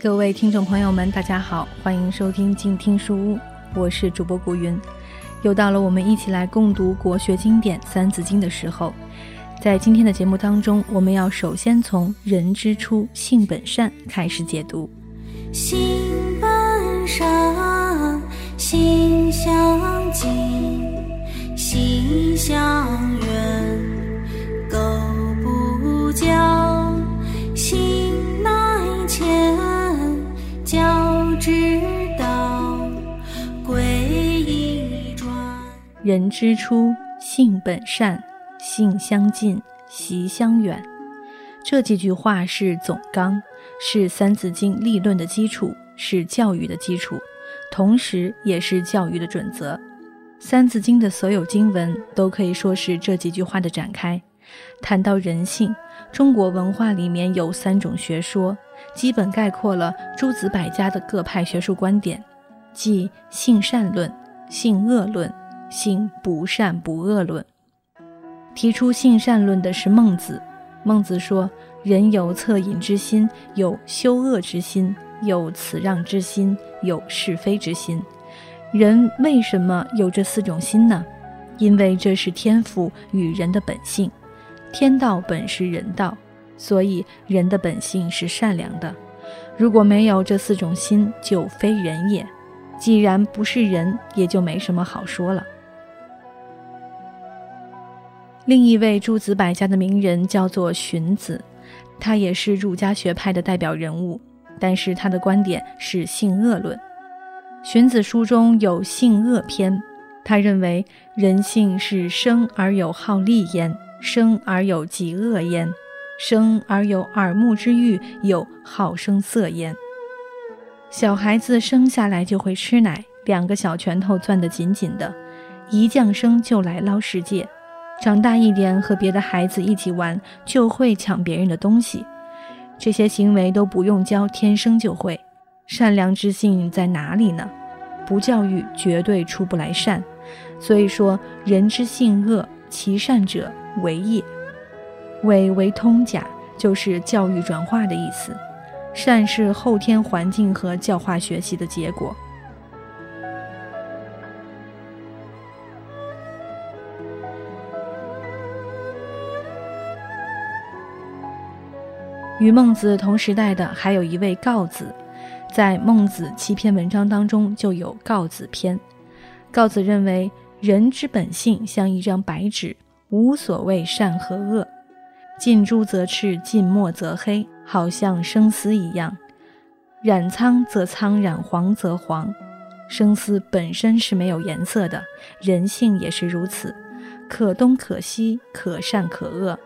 各位听众朋友们，大家好，欢迎收听静听书屋，我是主播古云。又到了我们一起来共读国学经典《三字经》的时候。在今天的节目当中，我们要首先从“人之初，性本善”开始解读。性本善，性相近，习相远，人之初，性本善。性相近，习相远。这几句话是总纲，是《三字经》立论的基础，是教育的基础，同时也是教育的准则。《三字经》的所有经文都可以说是这几句话的展开。谈到人性，中国文化里面有三种学说，基本概括了诸子百家的各派学术观点，即性善论、性恶论、性不善不恶论。提出性善论的是孟子。孟子说：“人有恻隐之心，有羞恶之心，有辞让之心，有是非之心。人为什么有这四种心呢？因为这是天赋与人的本性。天道本是人道，所以人的本性是善良的。如果没有这四种心，就非人也。既然不是人，也就没什么好说了。”另一位诸子百家的名人叫做荀子，他也是儒家学派的代表人物，但是他的观点是性恶论。荀子书中有性恶篇，他认为人性是生而有好利焉，生而有极恶焉，生而有耳目之欲，有好声色焉。小孩子生下来就会吃奶，两个小拳头攥得紧紧的，一降生就来捞世界。长大一点，和别的孩子一起玩，就会抢别人的东西。这些行为都不用教，天生就会。善良之性在哪里呢？不教育，绝对出不来善。所以说，人之性恶，其善者为也。伪为通假，就是教育转化的意思。善是后天环境和教化学习的结果。与孟子同时代的还有一位告子，在孟子七篇文章当中就有告子篇。告子认为，人之本性像一张白纸，无所谓善和恶，近朱则赤，近墨则黑，好像生丝一样，染苍则苍，染黄则黄。生丝本身是没有颜色的，人性也是如此，可东可西，可善可恶。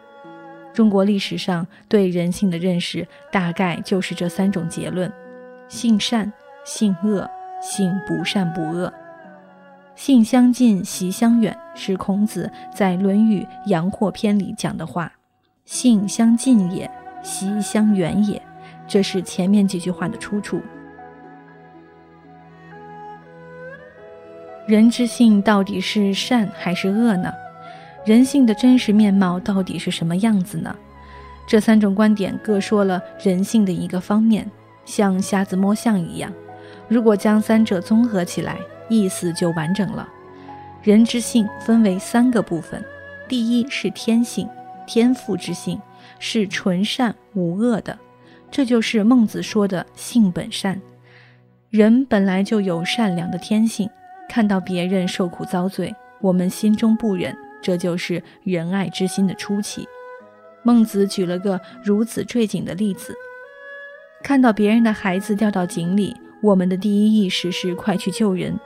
中国历史上对人性的认识，大概就是这三种结论：性善、性恶、性不善不恶。性相近，习相远，是孔子在《论语·阳货篇》里讲的话。性相近也，习相远也，这是前面几句话的出处。人之性到底是善还是恶呢？人性的真实面貌到底是什么样子呢？这三种观点各说了人性的一个方面，像瞎子摸象一样。如果将三者综合起来，意思就完整了。人之性分为三个部分：第一是天性，天赋之性，是纯善无恶的，这就是孟子说的性本善。人本来就有善良的天性，看到别人受苦遭罪，我们心中不忍。这就是仁爱之心的初期。孟子举了个如此坠井的例子：看到别人的孩子掉到井里，我们的第一意识是快去救人。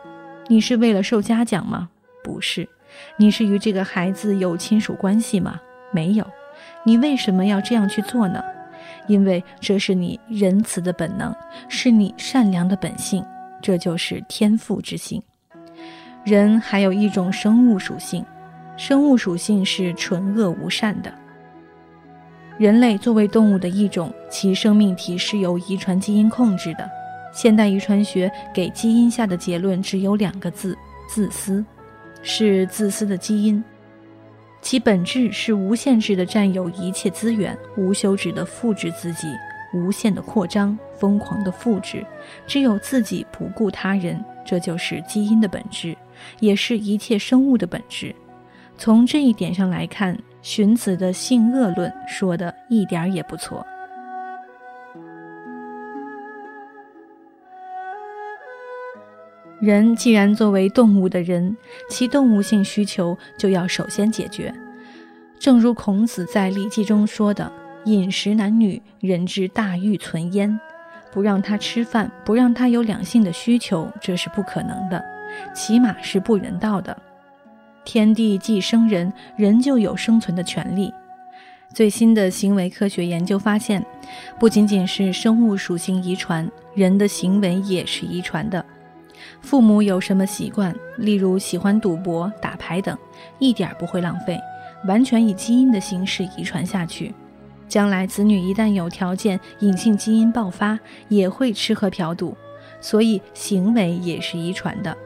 你是为了受嘉奖吗？不是。你是与这个孩子有亲属关系吗？没有。你为什么要这样去做呢？因为这是你仁慈的本能，是你善良的本性，这就是天赋之性。人还有一种生物属性。生物属性是纯恶无善的。人类作为动物的一种，其生命体是由遗传基因控制的。现代遗传学给基因下的结论只有两个字：自私，是自私的基因。其本质是无限制的占有一切资源，无休止的复制自己，无限的扩张，疯狂的复制，只有自己不顾他人，这就是基因的本质，也是一切生物的本质。从这一点上来看，荀子的性恶论说的一点儿也不错。人既然作为动物的人，其动物性需求就要首先解决。正如孔子在《礼记》中说的：“饮食男女，人之大欲存焉。”不让他吃饭，不让他有两性的需求，这是不可能的，起码是不人道的。天地既生人，人就有生存的权利。最新的行为科学研究发现，不仅仅是生物属性遗传，人的行为也是遗传的。父母有什么习惯，例如喜欢赌博、打牌等，一点不会浪费，完全以基因的形式遗传下去。将来子女一旦有条件，隐性基因爆发，也会吃喝嫖赌，所以行为也是遗传的。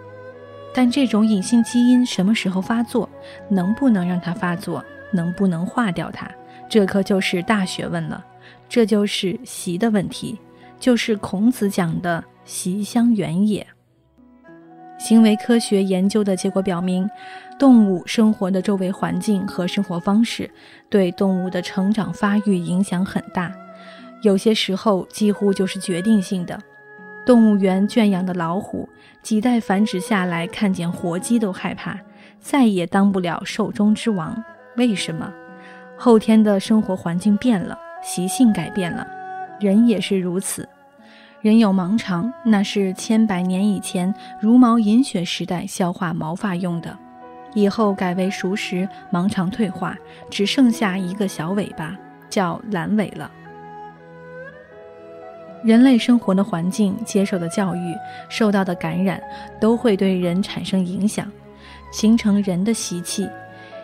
但这种隐性基因什么时候发作，能不能让它发作，能不能化掉它，这可就是大学问了。这就是习的问题，就是孔子讲的“习相远也”。行为科学研究的结果表明，动物生活的周围环境和生活方式对动物的成长发育影响很大，有些时候几乎就是决定性的。动物园圈养的老虎，几代繁殖下来，看见活鸡都害怕，再也当不了兽中之王。为什么？后天的生活环境变了，习性改变了，人也是如此。人有盲肠，那是千百年以前茹毛饮血时代消化毛发用的，以后改为熟食，盲肠退化，只剩下一个小尾巴，叫阑尾了。人类生活的环境、接受的教育、受到的感染，都会对人产生影响，形成人的习气。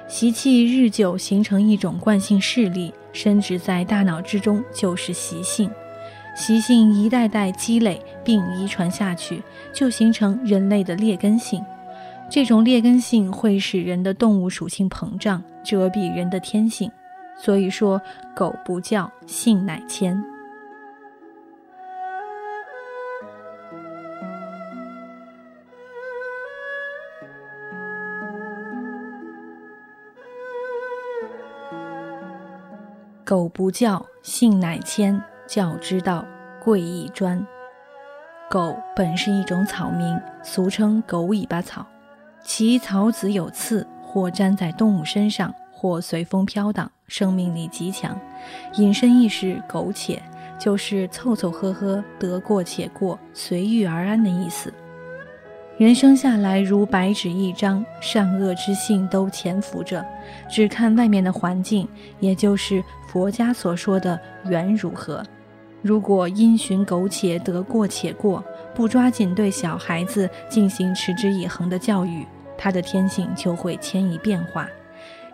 习气日久形成一种惯性势力，深植在大脑之中，就是习性。习性一代代积累并遗传下去，就形成人类的劣根性。这种劣根性会使人的动物属性膨胀，遮蔽人的天性。所以说，狗不叫，性乃迁。狗不叫，性乃迁。教之道，贵以专。狗本是一种草名，俗称狗尾巴草，其草籽有刺，或粘在动物身上，或随风飘荡，生命力极强。引申意是苟且，就是凑凑合合，得过且过，随遇而安的意思。人生下来如白纸一张，善恶之性都潜伏着，只看外面的环境，也就是佛家所说的缘如何。如果因循苟且，得过且过，不抓紧对小孩子进行持之以恒的教育，他的天性就会迁移变化。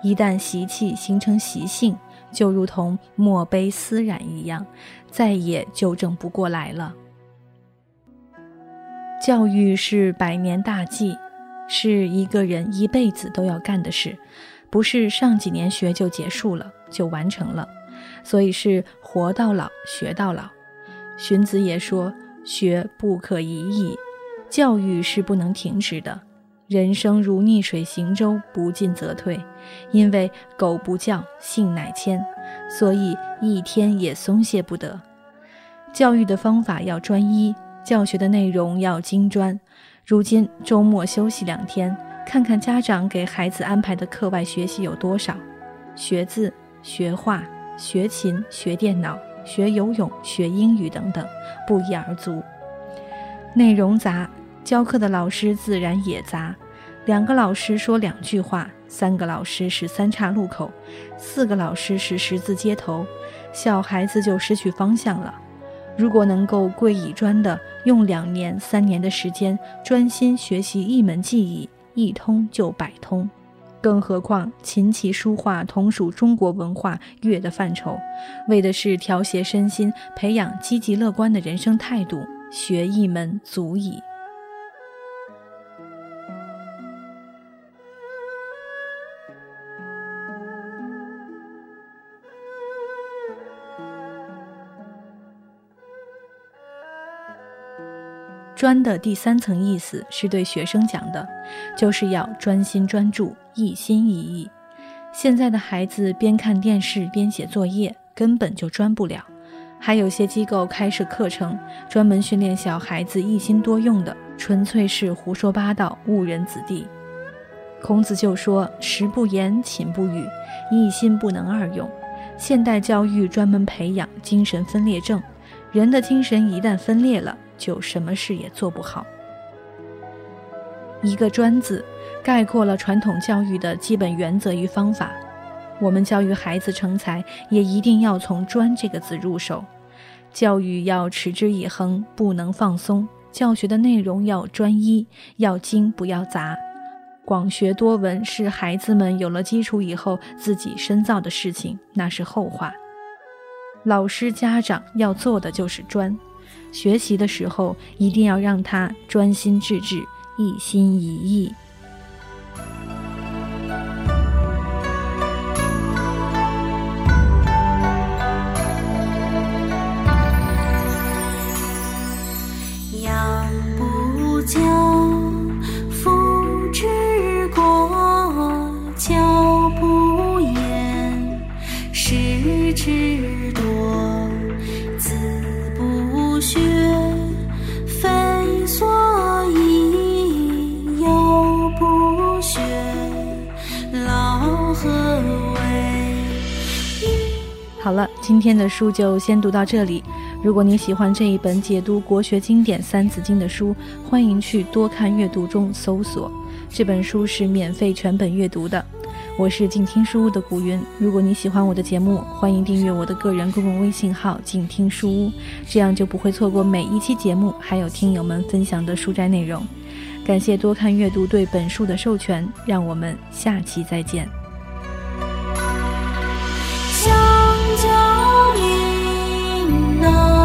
一旦习气形成习性，就如同墨碑丝染一样，再也纠正不过来了。教育是百年大计，是一个人一辈子都要干的事，不是上几年学就结束了，就完成了。所以是活到老学到老，荀子也说：“学不可已矣，教育是不能停止的。人生如逆水行舟，不进则退。因为苟不教，性乃迁，所以一天也松懈不得。教育的方法要专一，教学的内容要精专。如今周末休息两天，看看家长给孩子安排的课外学习有多少：学字、学画。”学琴、学电脑、学游泳、学英语等等，不一而足。内容杂，教课的老师自然也杂。两个老师说两句话，三个老师是三岔路口，四个老师是十字街头，小孩子就失去方向了。如果能够贵以专的，用两年、三年的时间专心学习一门技艺，一通就百通。更何况，琴棋书画同属中国文化乐的范畴，为的是调谐身心，培养积极乐观的人生态度，学一门足矣。专的第三层意思是对学生讲的，就是要专心专注、一心一意。现在的孩子边看电视边写作业，根本就专不了。还有些机构开设课程，专门训练小孩子一心多用的，纯粹是胡说八道，误人子弟。孔子就说：“食不言，寝不语，一心不能二用。”现代教育专门培养精神分裂症，人的精神一旦分裂了，就什么事也做不好。一个“专”字，概括了传统教育的基本原则与方法。我们教育孩子成才，也一定要从“专”这个字入手。教育要持之以恒，不能放松。教学的内容要专一，要精不要杂。广学多闻是孩子们有了基础以后自己深造的事情，那是后话。老师家长要做的就是专，学习的时候一定要让他专心致志，一心一意。好了，今天的书就先读到这里。如果你喜欢这一本解读国学经典《三字经》的书，欢迎去多看阅读中搜索这本书是免费全本阅读的。我是静听书屋的古云。如果你喜欢我的节目，欢迎订阅我的个人公共微信号“静听书屋”，这样就不会错过每一期节目，还有听友们分享的书斋内容。感谢多看阅读对本书的授权，让我们下期再见。读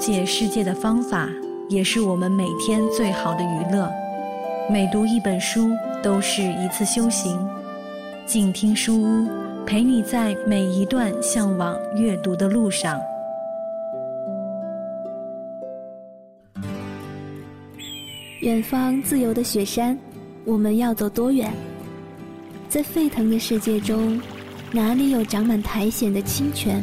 解世界的方法，也是我们每天最好的娱乐。每读一本书，都是一次修行。静听书屋，陪你在每一段向往阅读的路上。远方自由的雪山，我们要走多远？在沸腾的世界中，哪里有长满苔藓的清泉？